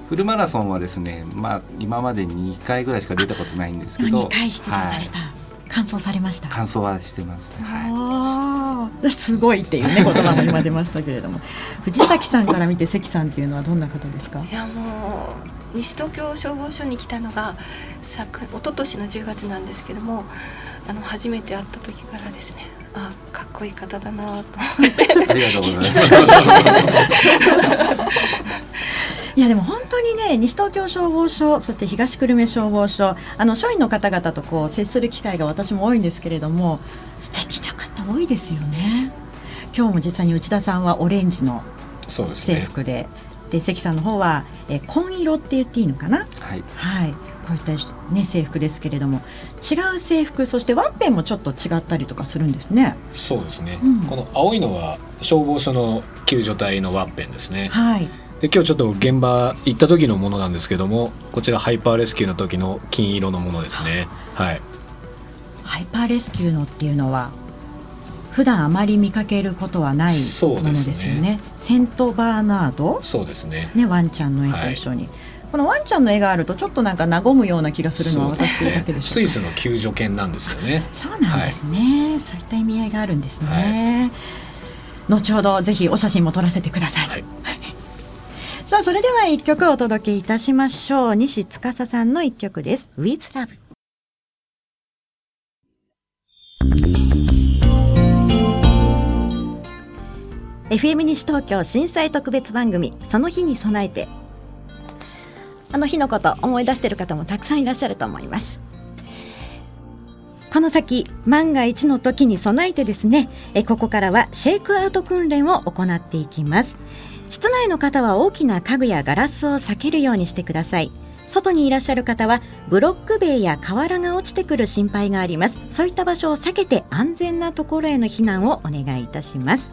フルマラソンはですね、まあ今までに2回ぐらいしか出たことないんですけど、2回出場された。はい完走されました？完走はしてます、はい、すごいっていうね 言葉も今出ましたけれども。藤崎さんから見て関さんっていうのはどんな方ですか？いやもう西東京消防署に来たのが昨一昨年の10月なんですけどもあの初めて会った時からですね。あかっこいい方だなと思って。ありがとうございます いやでも本当にね西東京消防署そして東久留米消防署あの署員の方々とこう接する機会が私も多いんですけれども素敵な方多いですよね。今日も実際に内田さんはオレンジの制服で。で、ね、関さんの方は、え紺色って言っていいのかな？はい、はい、こういった、ね、制服ですけれども。違う制服そしてワッペンもちょっと違ったりとかするんですね。そうですね、うん、この青いのは消防署の救助隊のワッペンですね。はいで今日ちょっと現場行った時のものなんですけどもこちらハイパーレスキューの時の金色のものですね。はい。ハイパーレスキューのっていうのは普段あまり見かけることはないものですよね、ね、セントバーナード？そうですね。ねワンちゃんの絵と一緒に、はい、このワンちゃんの絵があるとちょっとなんか和むような気がするのは私だけですスイスの救助犬なんですよね。そうなんですね、はい、そういった意味合いがあるんですね、はい、後ほどぜひお写真も撮らせてください、はいさあそれでは一曲お届けいたしましょう。西司さんの一曲です。With Love FM 西東京震災特別番組その日に備えて。あの日のこと思い出している方もたくさんいらっしゃると思います。この先万が一の時に備えてですねえここからはシェイクアウト訓練を行っていきます。室内の方は大きな家具やガラスを避けるようにしてください。外にいらっしゃる方はブロック塀や瓦が落ちてくる心配があります。そういった場所を避けて安全なところへの避難をお願いいたします。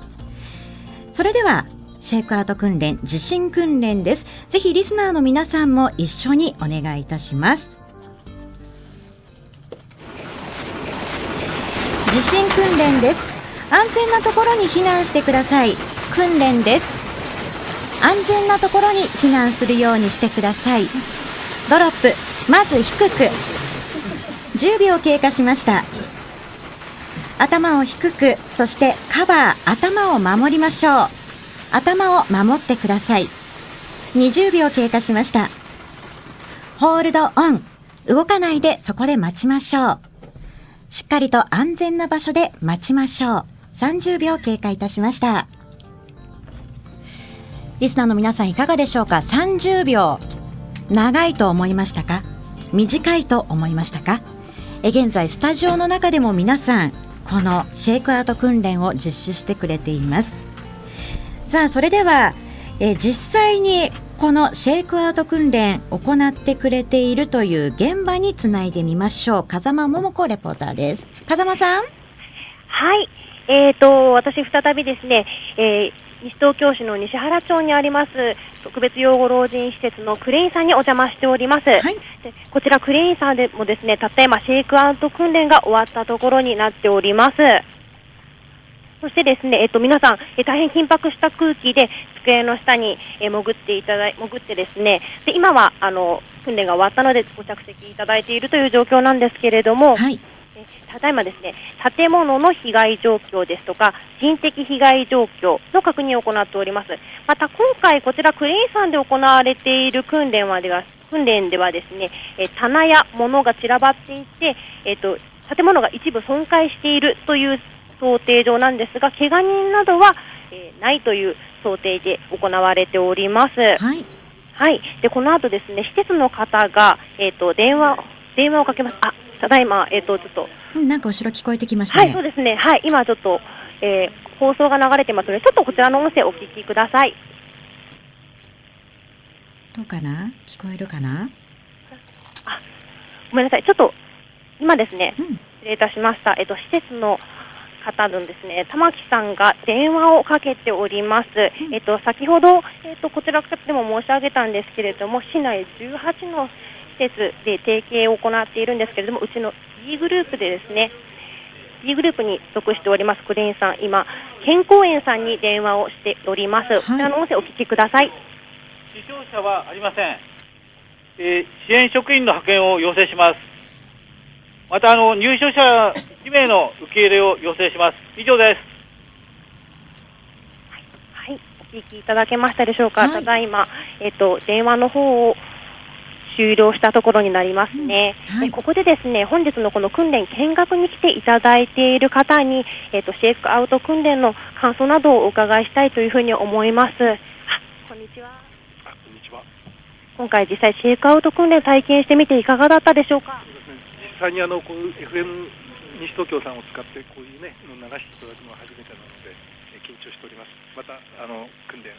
それではシェイクアウト訓練地震訓練です。ぜひリスナーの皆さんも一緒にお願いいたします。地震訓練です。安全なところに避難してください。訓練です。安全なところに避難するようにしてください。ドロップまず低く。10秒経過しました。頭を低くそしてカバー頭を守りましょう。頭を守ってください。20秒経過しました。ホールドオン。動かないでそこで待ちましょう。しっかりと安全な場所で待ちましょう。30秒経過いたしました。リスナーの皆さんいかがでしょうか？30秒長いと思いましたか？短いと思いましたか？え現在スタジオの中でも皆さんこのシェイクアウト訓練を実施してくれています。さあそれではえ実際にこのシェイクアウト訓練行ってくれているという現場につないでみましょう。風間桃子レポーターです。風間さん。はい。えーと私再びですね、えー西東京市の西原町にあります特別養護老人施設のクレインさんにお邪魔しております、はい、でこちらクレインさんでもですねたった今シェイクアウト訓練が終わったところになっておりますそしてですね、えっと、皆さん、え大変緊迫した空気で机の下に、え潜っていただい、潜ってですね、で今はあの訓練が終わったのでご着席いただいているという状況なんですけれども、はい、ただいまですね、建物の被害状況ですとか、人的被害状況の確認を行っております。また、今回こちらクレインさんで行われている訓練はでは、訓練ではですね、え棚や物が散らばっていて、えっ、と、建物が一部損壊しているという想定上なんですが、怪我人などは、えー、ないという想定で行われております。はい。はい。で、この後ですね、施設の方が、えっ、ー、と、電話、電話をかけます。あ、ただいま、えっ、ー、と、ちょっと、なんか後ろ聞こえてきました、ね、はい、そうですね。はい、今ちょっと、えー、放送が流れてますので、ちょっとこちらの音声お聞きください。どうかな？聞こえるかな？あ、ごめんなさい。ちょっと、今ですね、うん、失礼いたしました。えっと、施設の、方のですね玉木さんが電話をかけております。えっと先ほどえっとこちらでも申し上げたんですけれども市内18の施設で提携を行っているんですけれどもうちの B グループでですね B グループに属しておりますクレインさん今健康園さんに電話をしております。はい、こちらの音声お聞きください。死傷者はありません。えー、支援職員の派遣を要請します。またあの入所者1名の受け入れを要請します。以上です。はい、お聞きいただけましたでしょうか。はい、ただいまえっ、ー、と電話の方を終了したところになりますね、うんはい、ここでですね本日のこの訓練見学に来ていただいている方に、えーと、シェイクアウト訓練の感想などをお伺いしたいというふうに思います。あこんにちは。こんにちは。今回実際シェイクアウト訓練体験してみていかがだったでしょうか？実際にあのこう FM 西東京さんを使ってこういうね流していただくのは初めてなので緊張しております。またあの訓練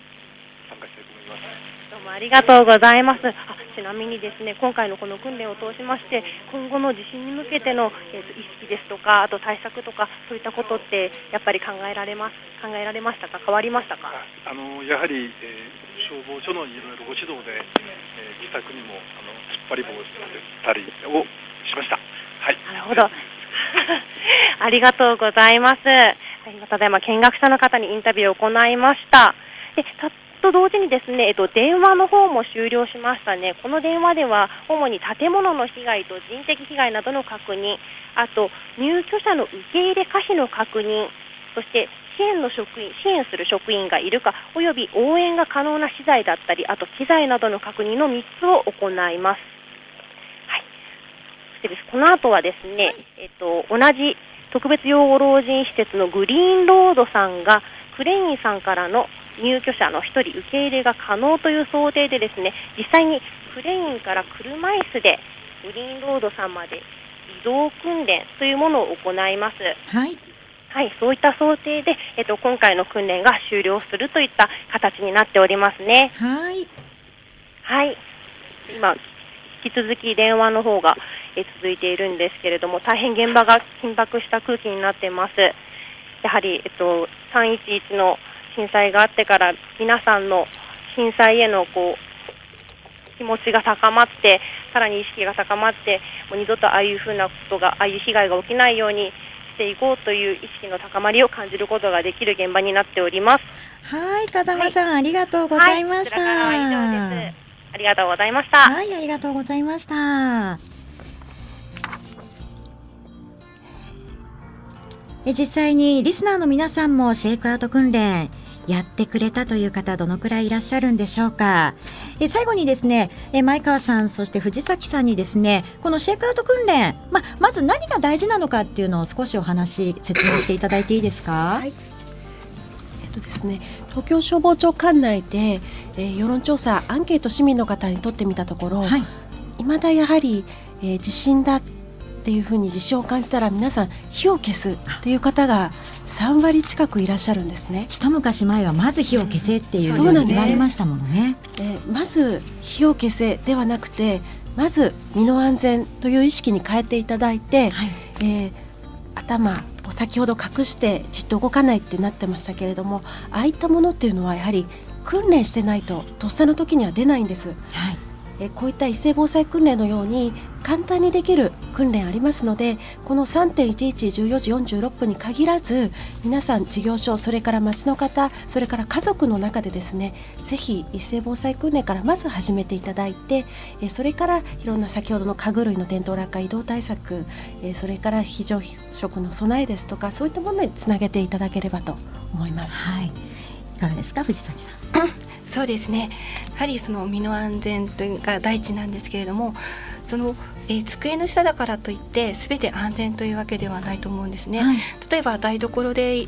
参加したいと思います。どうもありがとうございます。あちなみにですね今回のこの訓練を通しまして今後の地震に向けての、えーと、意識ですとかあと対策とかそういったことってやっぱり考えられます考えられましたか？変わりましたか？あのやはり、えー、消防署のいろいろご指導で、えー、自宅にもあの突っ張り棒をしたりをしました。はい。なるほど。ありがとうございます。ただいま見学者の方にインタビューを行いました。でと同時にですね、えっと、電話の方も終了しましたね。この電話では主に建物の被害と人的被害などの確認、あと入居者の受け入れ可否の確認、そして支援の職員、支援する職員がいるか、および応援が可能な資材だったり、あと機材などの確認の3つを行います。してです、この後はですね、えっと、同じ特別養護老人施設のグリーンロードさんが、クレインさんからの入居者の1人受け入れが可能という想定でですね、実際にクレインから車椅子でグリーンロードさんまで移動訓練というものを行います。はい。はい、そういった想定で、えっと、今回の訓練が終了するといった形になっておりますね。はい。はい。今、引き続き電話の方が、え続いているんですけれども大変現場が緊迫した空気になっていますやはり、えっと、311の震災があってから皆さんの震災へのこう気持ちが高まってさらに意識が高まってもう二度とああいうふうなことがああいう被害が起きないようにしていこうという意識の高まりを感じることができる現場になっております。はい、風間さん、はい、ありがとうございました。はい、以上です。ありがとうございました。はい、ありがとうございました。実際にリスナーの皆さんもシェイクアウト訓練やってくれたという方どのくらいいらっしゃるんでしょうか？え最後にですねえ前川さんそして藤崎さんにですねこのシェイクアウト訓練、ままず何が大事なのかっていうのを少しお話説明していただいていいですか、はい、えっとですね東京消防庁管内で、えー、世論調査アンケート市民の方にとってみたところ、はい、まだやはり、えー、地震だっていうふうに自信を感じたら皆さん火を消すっていう方が3割近くいらっしゃるんですね。一昔前はまず火を消せっていうふうに言われましたものね、えー、まず火を消せではなくてまず身の安全という意識に変えていただいて、はい、えー、頭を先ほど隠してじっと動かないってなってましたけれどもああいったものっていうのはやはり訓練してないととっさの時には出ないんです。はいえこういった一斉防災訓練のように簡単にできる訓練ありますのでこの3.1114時46分に限らず皆さん事業所それから町の方それから家族の中でですねぜひ一斉防災訓練からまず始めていただいてえそれからいろんな先ほどの家具類の転倒落下移動対策えそれから非常食の備えですとかそういったものにつなげていただければと思います。はい、いかがですか藤崎さん そうですね。やはりその身の安全というか第一なんですけれどもそのえー、机の下だからといって全て安全というわけではないと思うんですね、はい、例えば台所で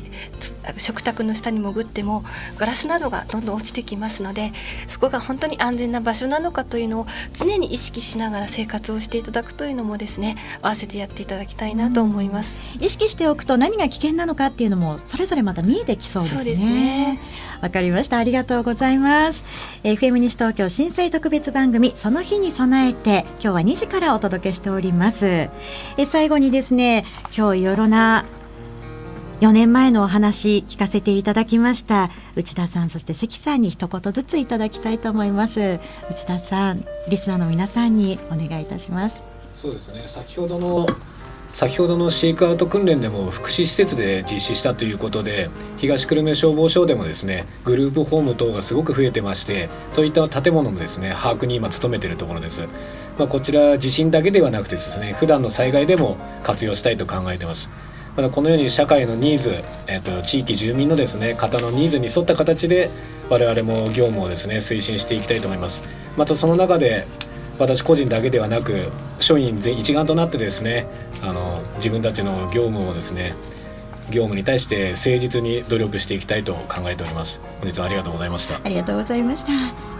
食卓の下に潜ってもガラスなどがどんどん落ちてきますのでそこが本当に安全な場所なのかというのを常に意識しながら生活をしていただくというのもですね合わせてやっていただきたいなと思います、意識しておくと何が危険なのかっていうのもそれぞれまた見えてきそうですね。わ、ね、かりました。ありがとうございます。FM 西東京震災特別番組その日に備えて今日は2時からお届け届けしております。え最後にですね今日いろいろな4年前のお話聞かせていただきました。内田さんそして関さんに一言ずついただきたいと思います。内田さんリスナーの皆さんにお願いいたします。そうですね。先ほどの先ほどのシェイクアウト訓練でも福祉施設で実施したということで東久留米消防署でもですねグループホーム等がすごく増えてましてそういった建物もですね把握に今努めているところです、まあ、こちら地震だけではなくてですね普段の災害でも活用したいと考えてます。またこのように社会のニーズ、えーと、地域住民のですね方のニーズに沿った形で我々も業務をですね推進していきたいと思います。またその中で私個人だけではなく署員全一丸となってですねあの自分たちの業務をですね業務に対して誠実に努力していきたいと考えております。本日はありがとうございました。ありがとうございました。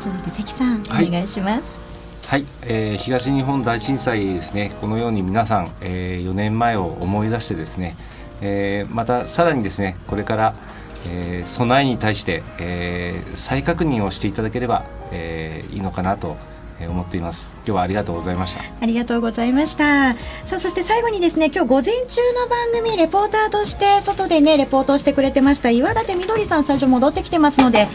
続いて関さん、はい、お願いしますはい、えー、東日本大震災ですね。このように皆さん、えー、4年前を思い出してですね、えー、またさらにですねこれから、えー、備えに対して、えー、再確認をしていただければ、えー、いいのかなと思っています。今日はありがとうございました。ありがとうございました。さあそして最後にですね今日午前中の番組レポーターとして外でねレポートをしてくれてました岩立みどりさん最初戻ってきてますので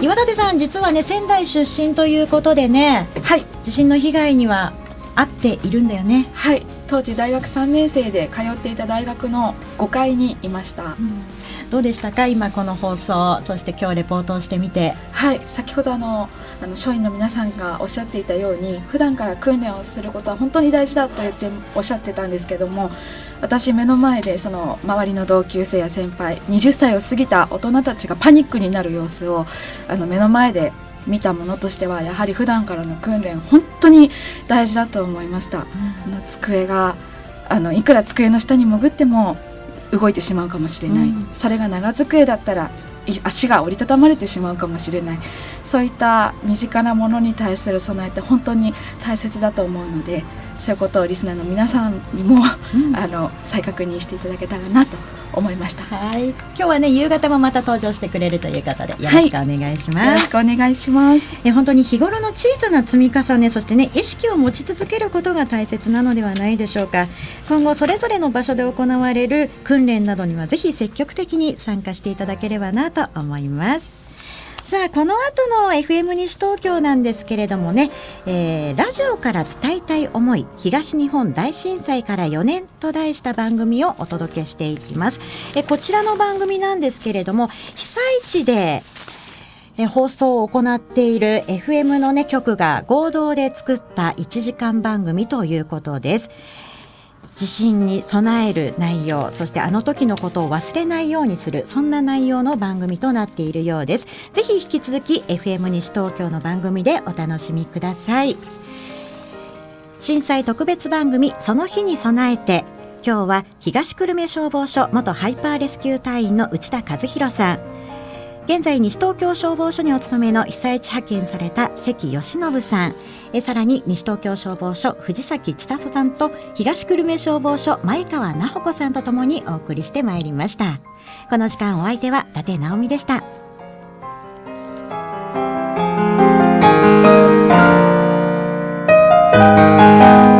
岩立さん実はね仙台出身ということでねはい。地震の被害にはあっているんだよね。はい。当時大学3年生で通っていた大学の5階にいました、うん。どうでしたか？今この放送そして今日レポートをしてみて。はい。先ほどあのあの署員の皆さんがおっしゃっていたように普段から訓練をすることは本当に大事だと言っておっしゃってたんですけども私目の前でその周りの同級生や先輩20歳を過ぎた大人たちがパニックになる様子をあの目の前で見たものとしてはやはり普段からの訓練本当に大事だと思いました。うん、あの机があのいくら机の下に潜っても動いてしまうかもしれない、うん、それが長机だったら足が折りたたまれてしまうかもしれない。そういった身近なものに対する備えって本当に大切だと思うのでそういうことをリスナーの皆さんにも、うん、あの再確認していただけたらなと思いました。はい。今日はね夕方もまた登場してくれるということでよろしくお願いします。はい、よろしくお願いします。え本当に日頃の小さな積み重ねそしてね意識を持ち続けることが大切なのではないでしょうか。今後それぞれの場所で行われる訓練などにはぜひ積極的に参加していただければなと思います。さあこの後の FM 西東京なんですけれどもね、えー、ラジオから伝えたい思い東日本大震災から4年と題した番組をお届けしていきますえこちらの番組なんですけれども被災地でえ放送を行っている FM のね局が合同で作った1時間番組ということです。地震に備える内容そしてあの時のことを忘れないようにするそんな内容の番組となっているようです。ぜひ引き続き FM 西東京の番組でお楽しみください。震災特別番組その日に備えて今日は東久留米消防署元ハイパーレスキュー隊員の内田和弘さん。現在西東京消防署にお勤めの被災地派遣された関義信さん。えさらに西東京消防署藤崎千里さんと東久留米消防署前川奈穂子さんとともにお送りしてまいりました。この時間お相手は伊達直美でした「